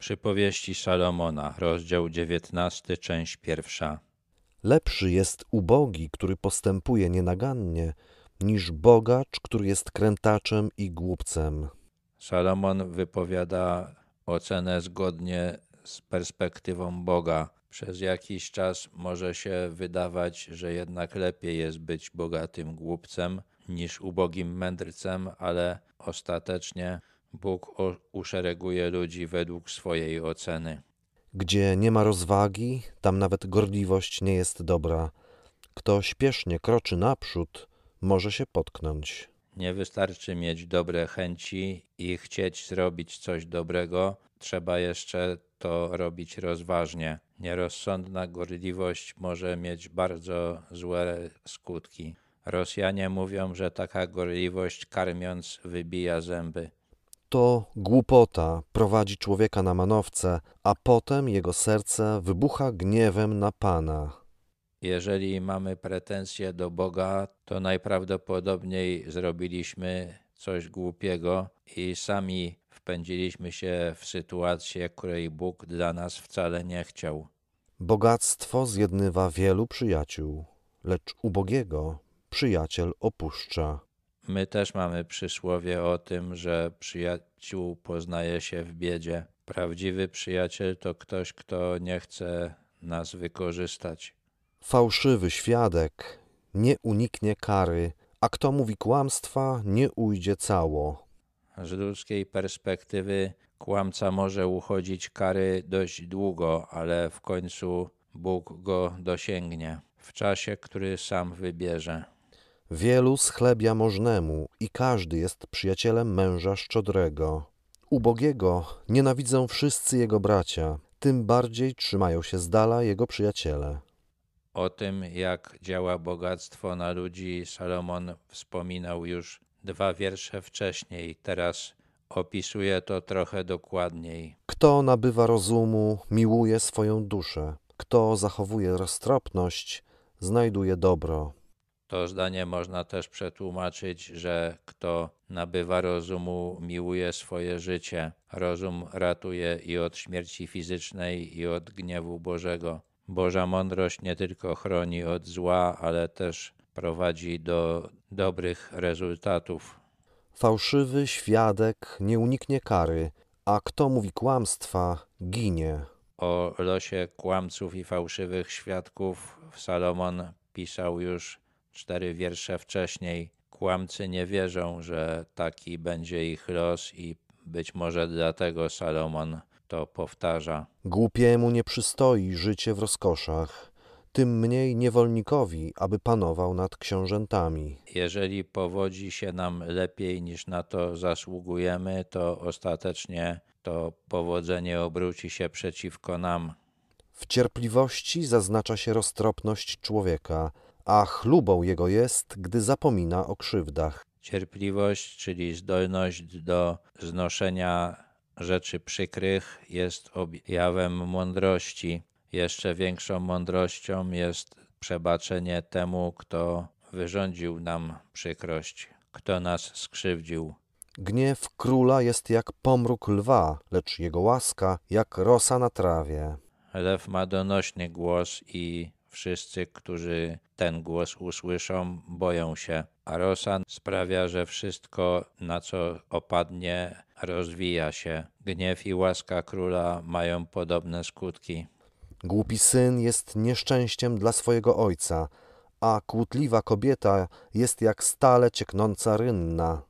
Przypowieści Salomona, rozdział 19, część pierwsza. Lepszy jest ubogi, który postępuje nienagannie, niż bogacz, który jest krętaczem i głupcem. Salomon wypowiada ocenę zgodnie z perspektywą Boga. Przez jakiś czas może się wydawać, że jednak lepiej jest być bogatym głupcem niż ubogim mędrcem, ale ostatecznie Bóg uszereguje ludzi według swojej oceny. Gdzie nie ma rozwagi, tam nawet gorliwość nie jest dobra. Kto śpiesznie kroczy naprzód, może się potknąć. Nie wystarczy mieć dobre chęci i chcieć zrobić coś dobrego, trzeba jeszcze to robić rozważnie. Nierozsądna gorliwość może mieć bardzo złe skutki. Rosjanie mówią, że taka gorliwość karmiąc wybija zęby. To głupota prowadzi człowieka na manowce, a potem jego serce wybucha gniewem na Pana. Jeżeli mamy pretensje do Boga, to najprawdopodobniej zrobiliśmy coś głupiego i sami wpędziliśmy się w sytuację, której Bóg dla nas wcale nie chciał. Bogactwo zjednywa wielu przyjaciół, lecz ubogiego przyjaciel opuszcza. My też mamy przysłowie o tym, że przyjaciół poznaje się w biedzie. Prawdziwy przyjaciel to ktoś, kto nie chce nas wykorzystać. Fałszywy świadek nie uniknie kary, a kto mówi kłamstwa, nie ujdzie cało. Z ludzkiej perspektywy kłamca może uchodzić kary dość długo, ale w końcu Bóg go dosięgnie w czasie, który sam wybierze. Wielu schlebia możnemu i każdy jest przyjacielem męża szczodrego. Ubogiego nienawidzą wszyscy jego bracia, tym bardziej trzymają się z dala jego przyjaciele. O tym, jak działa bogactwo na ludzi, Salomon wspominał już dwa wiersze wcześniej. Teraz opisuje to trochę dokładniej. Kto nabywa rozumu, miłuje swoją duszę. Kto zachowuje roztropność, znajduje dobro. To zdanie można też przetłumaczyć, że kto nabywa rozumu, miłuje swoje życie. Rozum ratuje i od śmierci fizycznej, i od gniewu Bożego. Boża mądrość nie tylko chroni od zła, ale też prowadzi do dobrych rezultatów. Fałszywy świadek nie uniknie kary, a kto mówi kłamstwa, ginie. O losie kłamców i fałszywych świadków Salomon pisał już cztery wiersze wcześniej. Kłamcy nie wierzą, że taki będzie ich los, i być może dlatego Salomon to powtarza. Głupiemu nie przystoi życie w rozkoszach, tym mniej niewolnikowi, aby panował nad książętami. Jeżeli powodzi się nam lepiej niż na to zasługujemy, to ostatecznie to powodzenie obróci się przeciwko nam. W cierpliwości zaznacza się roztropność człowieka, a chlubą jego jest, gdy zapomina o krzywdach. Cierpliwość, czyli zdolność do znoszenia rzeczy przykrych, jest objawem mądrości. Jeszcze większą mądrością jest przebaczenie temu, kto wyrządził nam przykrość, kto nas skrzywdził. Gniew króla jest jak pomruk lwa, lecz jego łaska jak rosa na trawie. Lew ma donośny głos i wszyscy, którzy ten głos usłyszą, boją się, a rosa sprawia, że wszystko, na co opadnie, rozwija się. Gniew i łaska króla mają podobne skutki. Głupi syn jest nieszczęściem dla swojego ojca, a kłótliwa kobieta jest jak stale cieknąca rynna.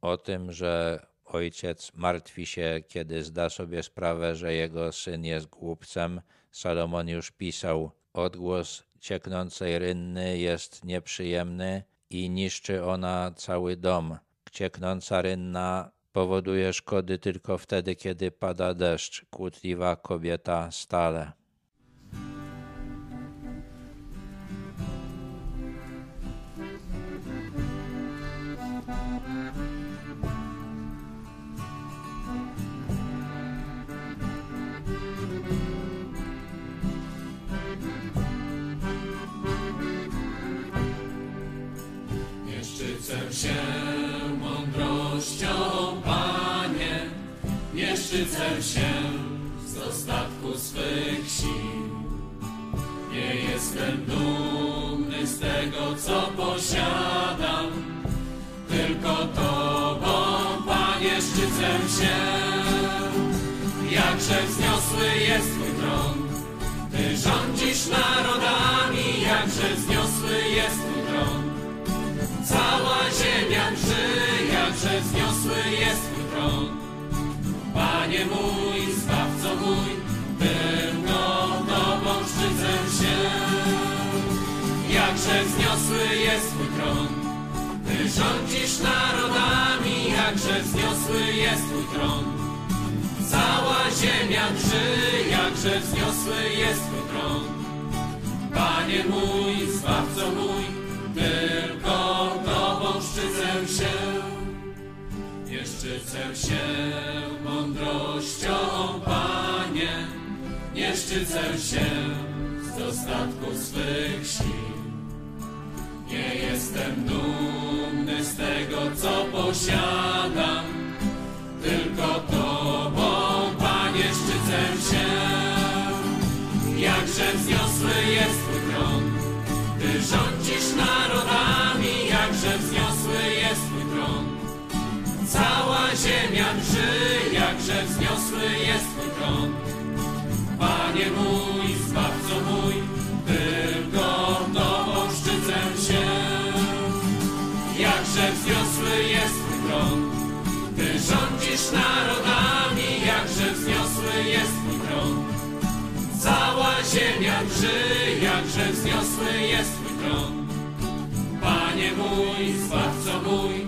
O tym, że ojciec martwi się, kiedy zda sobie sprawę, że jego syn jest głupcem, Salomon już pisał. Odgłos cieknącej rynny jest nieprzyjemny i niszczy ona cały dom. Cieknąca rynna powoduje szkody tylko wtedy, kiedy pada deszcz. Kłótliwa kobieta stale. Się mądrością, Panie, nie szczycę się z dostatku swych sił. Nie jestem dumny z tego, co posiadam, tylko Tobą, Panie, szczycę się. Jakże wzniosły jest Twój tron, Ty rządzisz narodami, jakże wzniosły jest Twój tron. Cała ziemia drży, jakże wzniosły jest Twój tron. Panie mój, Zbawco mój, tylko Tobą szczycę się. Jakże wzniosły jest Twój tron, Ty rządzisz narodami, jakże wzniosły jest Twój tron. Cała ziemia drży, jakże wzniosły jest Twój tron. Panie mój, Zbawco mój, szczycę się mądrością, Panie, nie szczycę się z dostatku swych sił. Nie jestem dumny z tego, co posiadam, tylko Tobą, Panie, szczycę się. Jakże wzniosły jest Twój tron, Ty rządzisz narodami, jakże wzniosły Cała ziemia drży, jakże wzniosły jest Twój tron. Panie mój, Zbawco mój, tylko Tobą szczycę się. Jakże wzniosły jest Twój tron, Ty rządzisz narodami, jakże wzniosły jest Twój tron. Cała ziemia drży, jakże wzniosły jest Twój tron. Panie mój, Zbawco mój,